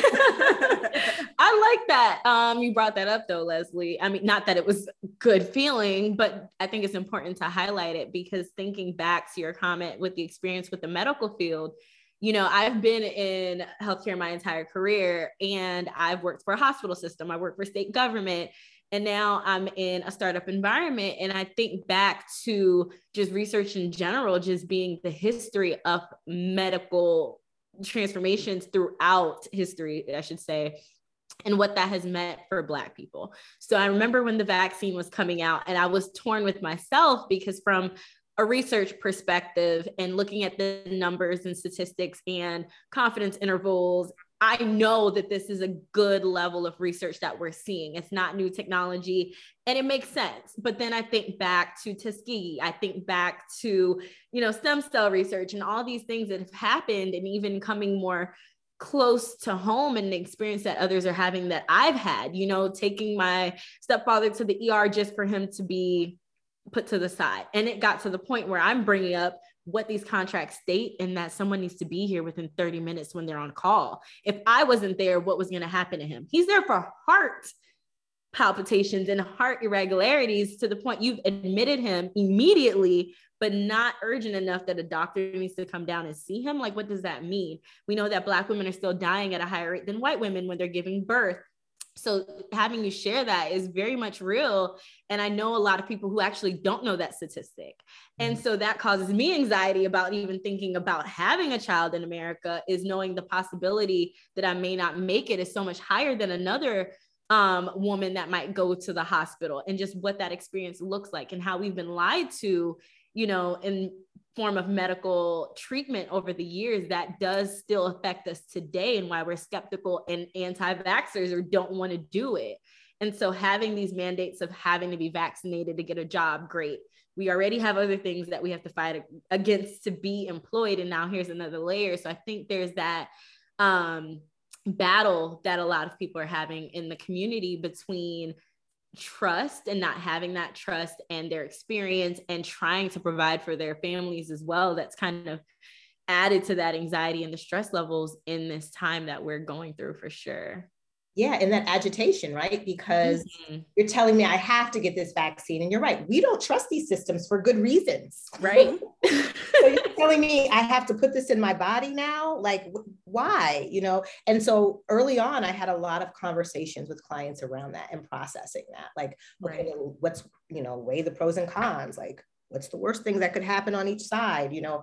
I like that. Um, you brought that up though, Leslie. I mean, not that it was good feeling, but I think it's important to highlight it because thinking back to your comment with the experience with the medical field, you know, I've been in healthcare my entire career and I've worked for a hospital system, I work for state government, and now I'm in a startup environment. And I think back to just research in general, just being the history of medical transformations throughout history, I should say. And what that has meant for Black people. So I remember when the vaccine was coming out, and I was torn with myself because, from a research perspective and looking at the numbers and statistics and confidence intervals, I know that this is a good level of research that we're seeing. It's not new technology and it makes sense. But then I think back to Tuskegee, I think back to, you know, stem cell research and all these things that have happened and even coming more close to home and the experience that others are having that I've had, you know, taking my stepfather to the ER just for him to be put to the side. And it got to the point where I'm bringing up what these contracts state and that someone needs to be here within 30 minutes when they're on call. If I wasn't there, what was going to happen to him? He's there for heart palpitations and heart irregularities to the point you've admitted him immediately but not urgent enough that a doctor needs to come down and see him like what does that mean we know that black women are still dying at a higher rate than white women when they're giving birth so having you share that is very much real and i know a lot of people who actually don't know that statistic and mm-hmm. so that causes me anxiety about even thinking about having a child in america is knowing the possibility that i may not make it is so much higher than another um, woman that might go to the hospital and just what that experience looks like and how we've been lied to you know in form of medical treatment over the years that does still affect us today and why we're skeptical and anti-vaxxers or don't want to do it. And so having these mandates of having to be vaccinated to get a job, great. We already have other things that we have to fight against to be employed. And now here's another layer. So I think there's that um, battle that a lot of people are having in the community between trust and not having that trust and their experience and trying to provide for their families as well that's kind of added to that anxiety and the stress levels in this time that we're going through for sure yeah in that agitation right? Because mm-hmm. you're telling me i have to get this vaccine and you're right we don't trust these systems for good reasons. Right? So you're telling me i have to put this in my body now? Like why you know? And so early on i had a lot of conversations with clients around that and processing that like okay right. what's you know weigh the pros and cons like what's the worst thing that could happen on each side you know?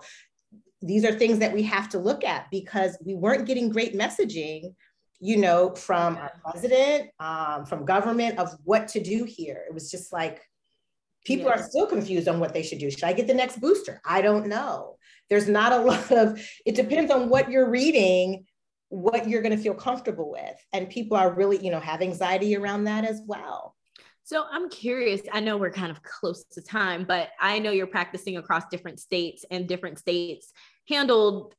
These are things that we have to look at because we weren't getting great messaging you know, from our president, um, from government of what to do here. It was just like people yeah. are still confused on what they should do. Should I get the next booster? I don't know. There's not a lot of, it depends on what you're reading, what you're going to feel comfortable with. And people are really, you know, have anxiety around that as well. So I'm curious. I know we're kind of close to time, but I know you're practicing across different states and different states handled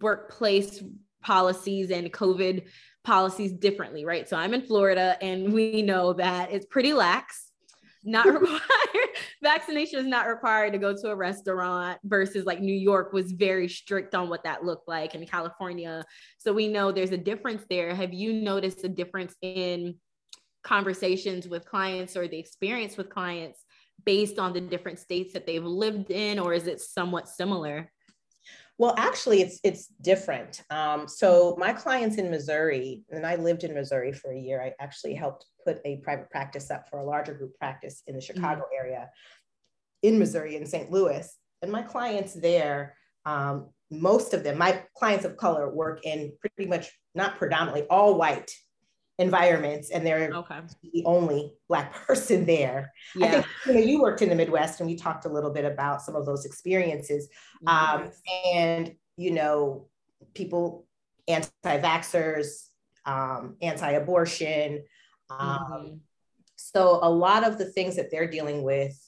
workplace policies and COVID policies differently, right? So I'm in Florida and we know that it's pretty lax, not required, vaccination is not required to go to a restaurant versus like New York was very strict on what that looked like in California. So we know there's a difference there. Have you noticed a difference in conversations with clients or the experience with clients based on the different states that they've lived in, or is it somewhat similar? Well, actually, it's it's different. Um, so my clients in Missouri, and I lived in Missouri for a year. I actually helped put a private practice up for a larger group practice in the Chicago mm-hmm. area, in Missouri, in St. Louis. And my clients there, um, most of them, my clients of color, work in pretty much not predominantly all white environments and they're okay. the only black person there yeah. i think you know you worked in the midwest and we talked a little bit about some of those experiences um, and you know people anti-vaxxers um, anti-abortion um, mm-hmm. so a lot of the things that they're dealing with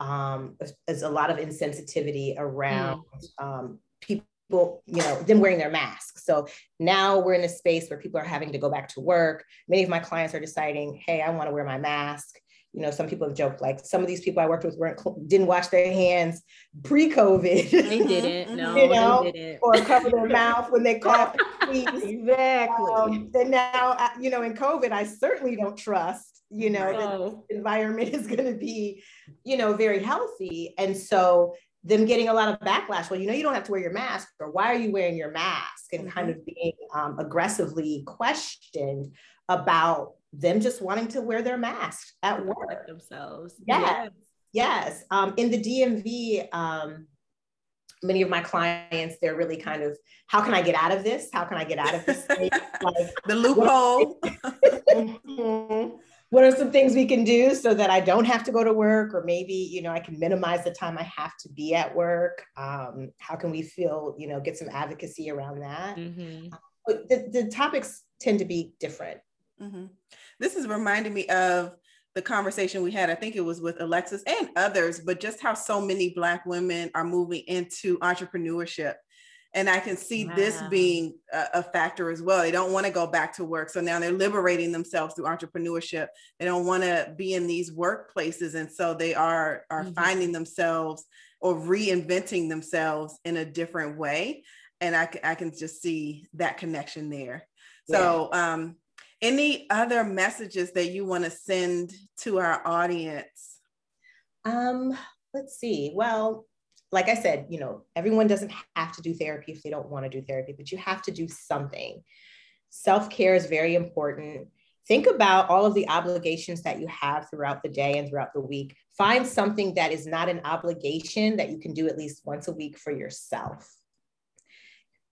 um, is a lot of insensitivity around mm. people people, you know, them wearing their masks. So now we're in a space where people are having to go back to work. Many of my clients are deciding, hey, I want to wear my mask. You know, some people have joked like some of these people I worked with weren't didn't wash their hands pre-COVID. They didn't, no, you know, didn't. or cover their mouth when they cough. exactly. Um, and now, uh, you know, in COVID, I certainly don't trust. You know, no. the environment is going to be, you know, very healthy, and so them getting a lot of backlash. Well, you know, you don't have to wear your mask, or why are you wearing your mask? And mm-hmm. kind of being um, aggressively questioned about them just wanting to wear their mask at work themselves. Yes, yes. Um, in the DMV, um, many of my clients, they're really kind of, how can I get out of this? How can I get out of this? like, the loophole. what are some things we can do so that I don't have to go to work, or maybe you know I can minimize the time I have to be at work? Um, how can we feel you know get some advocacy around that? Mm-hmm. But the, the topics tend to be different. Mm-hmm. This is reminding me of the conversation we had. I think it was with Alexis and others, but just how so many Black women are moving into entrepreneurship and I can see wow. this being a, a, factor as well. They don't want to go back to work. So now they're liberating themselves through entrepreneurship. They don't want to be in these workplaces. And so they are, are mm-hmm. finding themselves or reinventing themselves in a different way. And I, I can just see that connection there. Yeah. So, um, any other messages that you want to send to our audience? Um, let's see. Well, like I said, you know, everyone doesn't have to do therapy if they don't want to do therapy, but you have to do something. Self care is very important. Think about all of the obligations that you have throughout the day and throughout the week. Find something that is not an obligation that you can do at least once a week for yourself.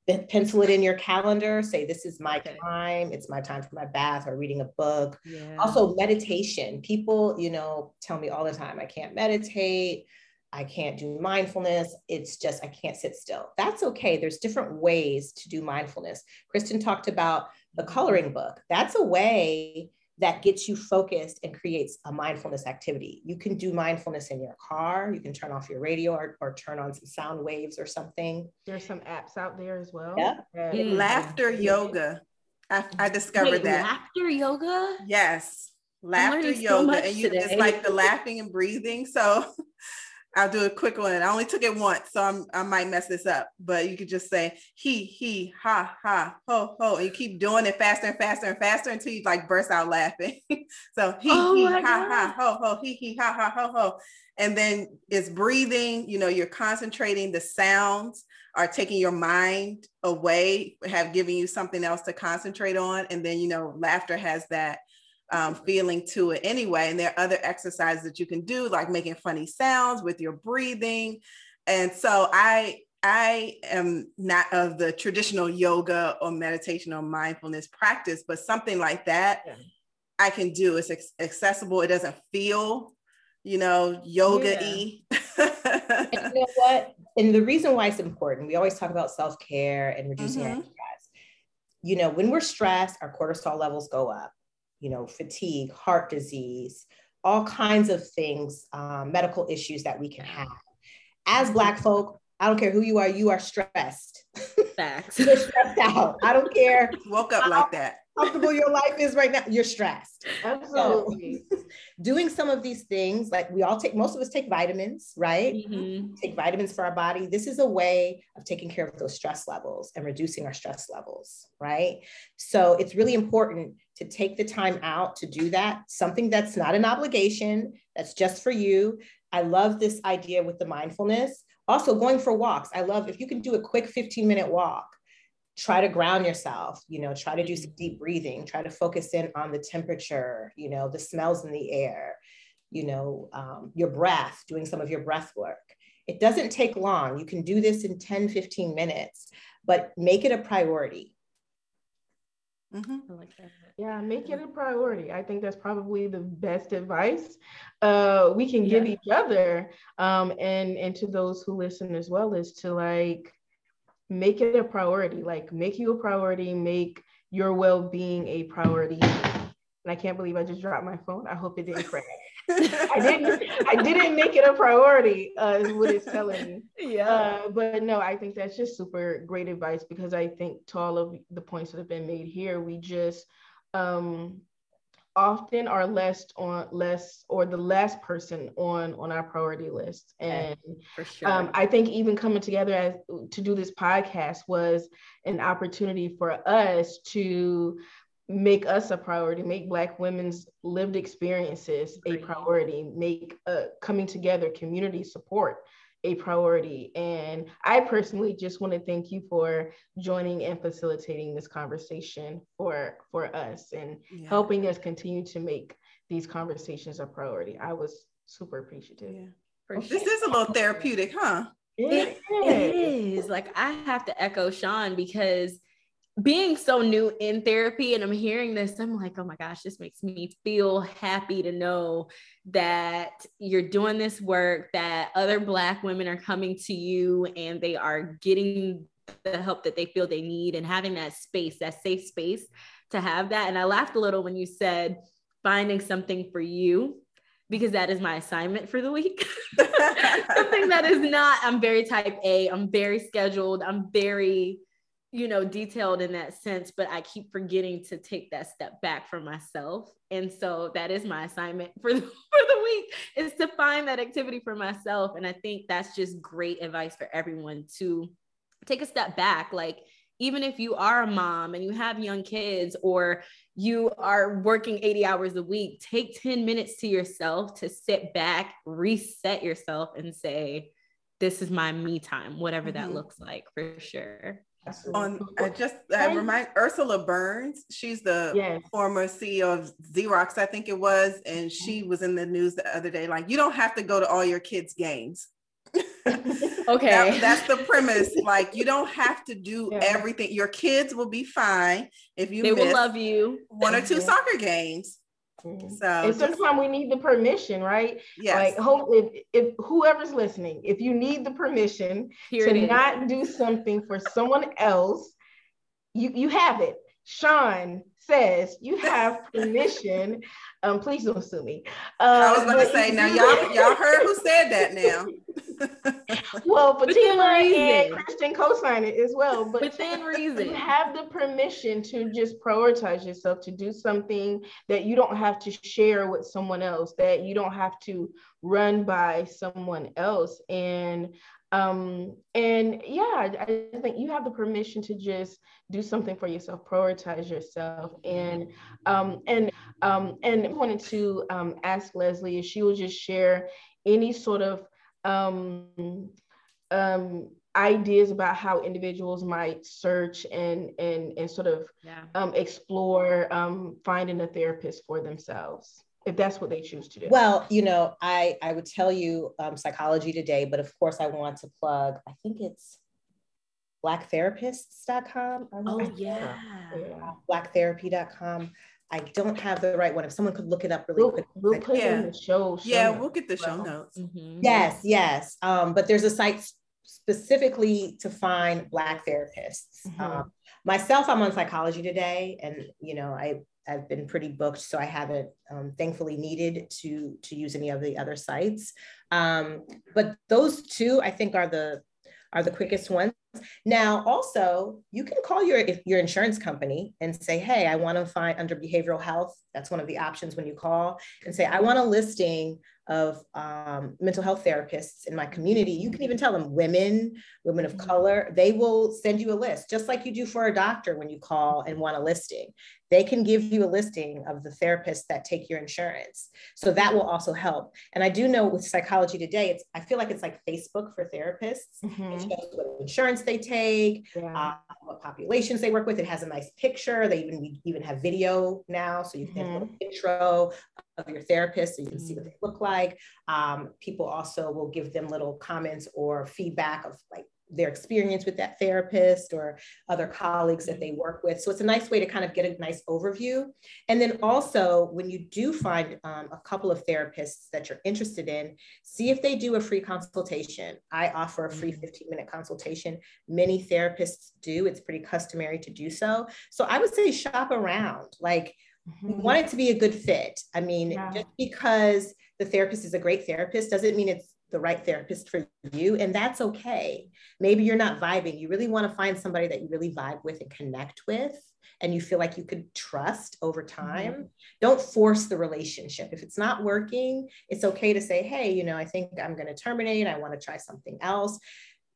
Then pencil it in your calendar. Say, this is my time. It's my time for my bath or reading a book. Yeah. Also, meditation. People, you know, tell me all the time, I can't meditate I can't do mindfulness. It's just, I can't sit still. That's okay. There's different ways to do mindfulness. Kristen talked about the coloring book. That's a way that gets you focused and creates a mindfulness activity. You can do mindfulness in your car. You can turn off your radio or, or turn on some sound waves or something. There's some apps out there as well. Yeah. Mm. Laughter yoga. I, I discovered Wait, that. Laughter yoga? Yes. Laughter yoga. So and you, it's like the laughing and breathing. So I'll do a quick one. I only took it once, so I'm, I might mess this up. But you could just say he, he, ha, ha, ho, ho, and you keep doing it faster and faster and faster until you like burst out laughing. so he, oh he, ha, God. ha, ho, ho, he, he, ha, ha, ho, ho, and then it's breathing. You know, you're concentrating. The sounds are taking your mind away, have given you something else to concentrate on, and then you know, laughter has that um, feeling to it anyway. And there are other exercises that you can do, like making funny sounds with your breathing. And so I I am not of the traditional yoga or meditation or mindfulness practice, but something like that yeah. I can do. It's accessible. It doesn't feel, you know, yoga y. Yeah. you know what? And the reason why it's important, we always talk about self care and reducing mm-hmm. our stress. You know, when we're stressed, our cortisol levels go up you know, fatigue, heart disease, all kinds of things, um, medical issues that we can have. As Black folk, I don't care who you are, you are stressed. Facts. You're stressed out. I don't care. Woke up how, like that. comfortable your life is right now, you're stressed. Absolutely. So, doing some of these things, like we all take, most of us take vitamins, right? Mm-hmm. Take vitamins for our body. This is a way of taking care of those stress levels and reducing our stress levels, right? So it's really important to take the time out to do that, something that's not an obligation, that's just for you. I love this idea with the mindfulness. Also, going for walks. I love if you can do a quick 15 minute walk try to ground yourself you know try to do some deep breathing try to focus in on the temperature you know the smells in the air you know um, your breath doing some of your breath work it doesn't take long you can do this in 10 15 minutes but make it a priority mm-hmm. like yeah make it a priority. I think that's probably the best advice uh, we can give each other um, and and to those who listen as well is to like make it a priority like make you a priority make your well-being a priority. And i can't believe i just dropped my phone. I hope it didn't crack i didn't i didn't make it a priority uh, is what it's telling me. Yeah. Uh, but no i think that's just super great advice because i think to all of the points that have been made here we just um often are less on less or the last person on on our priority list. And for sure. um, i think even coming together as to do this podcast was an opportunity for us to make us a priority make black women's lived experiences a priority make uh, coming together community support a priority. And I personally just want to thank you for joining and facilitating this conversation for for us and yeah. helping us continue to make these conversations a priority. I was super appreciative. Yeah. Okay. This is a little therapeutic, huh? It, it is. Like I have to echo Sean because being so new in therapy and I'm hearing this, I'm like, oh my gosh, this makes me feel happy to know that you're doing this work, that other Black women are coming to you and they are getting the help that they feel they need and having that space, that safe space to have that. And I laughed a little when you said finding something for you because that is my assignment for the week. something that is not, I'm very type A, I'm very scheduled, I'm very you know, detailed in that sense, but I keep forgetting to take that step back for myself. And so that is my assignment for the, for the week is to find that activity for myself. And I think that's just great advice for everyone to take a step back. Like, even if you are a mom and you have young kids or you are working 80 hours a week, take 10 minutes to yourself to sit back, reset yourself, and say, This is my me time, whatever mm-hmm. that looks like for sure. On I just I remind Ursula Burns, she's the yes. former CEO of Xerox, I think it was, and she mm-hmm. was in the news the other day. Like, you don't have to go to all your kids' games. okay. That, that's the premise. Like, you don't have to do yeah. everything. Your kids will be fine if you they will love you. One or 2 mm-hmm. soccer games. Mm-hmm. So and sometimes we need the permission, right? Yes. Like hope if, if whoever's listening, if you need the permission Here to not do something for someone else, you you have it. Sean says you have permission. um, please don't sue me. Uh, I was going to say now y'all y'all heard who said that now. well, Fatima and Kristen co-sign it as well. But within reason, you have the permission to just prioritize yourself to do something that you don't have to share with someone else, that you don't have to run by someone else. And um and yeah i think you have the permission to just do something for yourself prioritize yourself and um and um and I wanted to um ask leslie if she would just share any sort of um, um, ideas about how individuals might search and and and sort of yeah. um, explore um, finding a therapist for themselves if that's what they choose to do well you know i i would tell you um, psychology today but of course i want to plug i think it's blacktherapists.com oh yeah. yeah blacktherapy.com I don't have the right one. If someone could look it up really we'll, quick. We'll put yeah. in the show. show yeah, we'll get the show notes. Mm-hmm. Yes, yes. Um, but there's a site specifically to find Black therapists. Mm-hmm. Um, myself, I'm on psychology today, and you know, I I've been pretty booked, so I haven't um, thankfully needed to to use any of the other sites. Um, but those two, I think, are the are the quickest ones. Now, also, you can call your your insurance company and say, "Hey, I want to find under behavioral health." That's one of the options when you call and say, "I want a listing of um, mental health therapists in my community, you can even tell them women, women of mm-hmm. color, they will send you a list, just like you do for a doctor when you call and want a listing. They can give you a listing of the therapists that take your insurance. So that will also help. And I do know with psychology today, it's I feel like it's like Facebook for therapists. Mm-hmm. It shows what insurance they take, yeah. uh, what populations they work with. It has a nice picture. They even even have video now, so you can mm-hmm. have an intro of your therapist so you can see what mm. they look like. Um, people also will give them little comments or feedback of like their experience with that therapist or other colleagues that they work with. So it's a nice way to kind of get a nice overview. And then also, when you do find um, a couple of therapists that you're interested in, see if they do a free consultation. I offer a free mm. 15 minute consultation. Many therapists do, it's pretty customary to do so. So I would say shop around. Like, we mm-hmm. want it to be a good fit. I mean, yeah. just because the therapist is a great therapist doesn't mean it's the right therapist for you. And that's okay. Maybe you're not vibing. You really want to find somebody that you really vibe with and connect with and you feel like you could trust over time. Mm-hmm. Don't force the relationship. If it's not working, it's okay to say, hey, you know, I think I'm going to terminate. I want to try something else.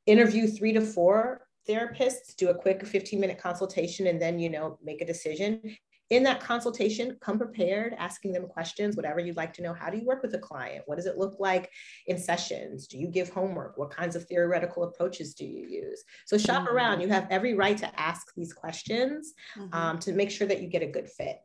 Interview three to four therapists, do a quick 15 minute consultation, and then, you know, make a decision in that consultation, come prepared, asking them questions, whatever you'd like to know. How do you work with a client? What does it look like in sessions? Do you give homework? What kinds of theoretical approaches do you use? So shop mm-hmm. around. You have every right to ask these questions mm-hmm. um, to make sure that you get a good fit.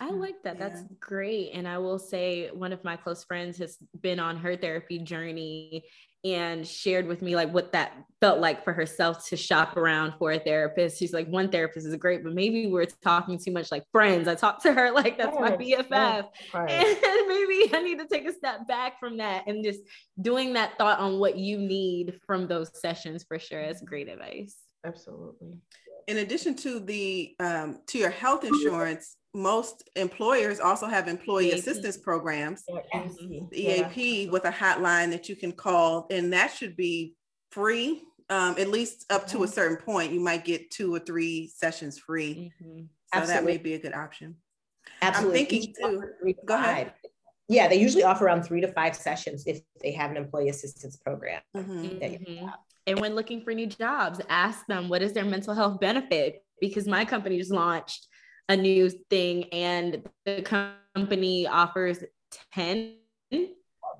I like that. Yeah. That's great. And I will say, one of my close friends has been on her therapy journey and shared with me like what that felt like for herself to shop around for a therapist. She's like, one therapist is great, but maybe we're talking too much like friends. I talk to her like that's my BFF. Right. And maybe I need to take a step back from that and just doing that thought on what you need from those sessions for sure. is great advice. Absolutely. In addition to the um, to your health insurance, most employers also have employee EAP. assistance programs, mm-hmm. EAP, yeah. with a hotline that you can call, and that should be free, um, at least up to a mm-hmm. certain point. You might get two or three sessions free. Mm-hmm. So Absolutely. that may be a good option. Absolutely. I'm thinking too. Go ahead. Yeah, they usually offer around three to five sessions if they have an employee assistance program. Mm-hmm. mm-hmm. And when looking for new jobs, ask them what is their mental health benefit because my company just launched a new thing and the company offers 10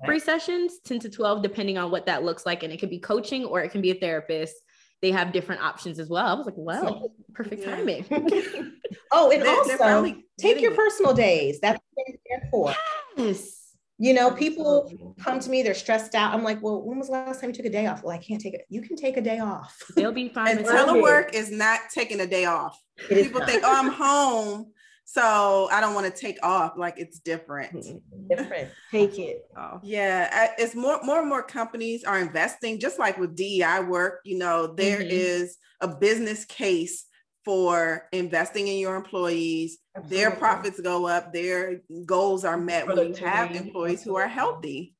free sessions 10 to 12 depending on what that looks like and it could be coaching or it can be a therapist. They have different options as well. I was like well perfect timing. Oh and they're, also they're take your personal days. That's what they're there for. Yes you know, people come to me, they're stressed out. I'm like, well, when was the last time you took a day off? Well, I can't take it. You can take a day off. They'll be fine. and telework is not taking a day off. It people think, oh, I'm home. So I don't want to take off. Like it's different. Different. Take it. Oh. Yeah. It's more, more and more companies are investing, just like with DEI work, you know, there mm-hmm. is a business case for investing in your employees. Absolutely. Their profits go up, their goals are met when you have employees who are healthy.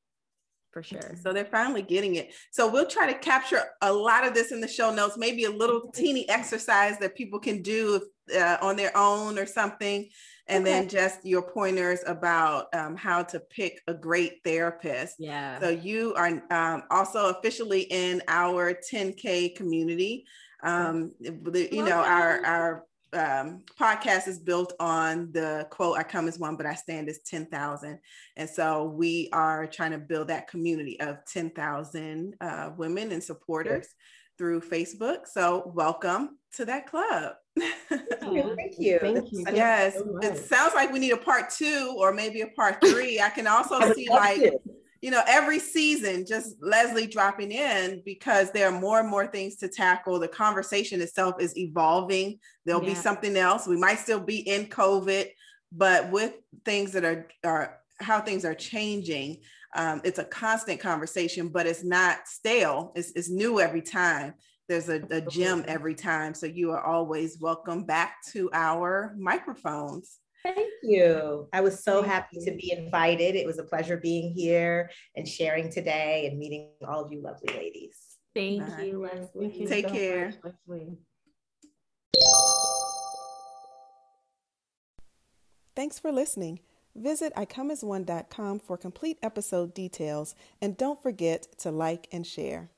For sure. So they're finally getting it. So we'll try to capture a lot of this in the show notes, maybe a little teeny exercise that people can do uh, on their own or something. And okay. then just your pointers about um, how to pick a great therapist. Yeah. So you are um, also officially in our 10K community. Um, the, you know, our our um, podcast is built on the quote, I come as one, but I stand as 10,000. And so we are trying to build that community of 10,000 uh, women and supporters yes. through Facebook. So welcome to that club. Thank you. Thank you. Yes. So it sounds like we need a part two or maybe a part three. I can also see like, it you know, every season, just Leslie dropping in because there are more and more things to tackle. The conversation itself is evolving. There'll yeah. be something else. We might still be in COVID, but with things that are, are how things are changing, um, it's a constant conversation, but it's not stale. It's, it's new every time. There's a, a gem every time. So you are always welcome back to our microphones. Thank you. I was so happy to be invited. It was a pleasure being here and sharing today and meeting all of you lovely ladies. Thank Bye. you, Leslie. Thank you Take so care. Much, Leslie. Thanks for listening. Visit icomeasone.com for complete episode details and don't forget to like and share.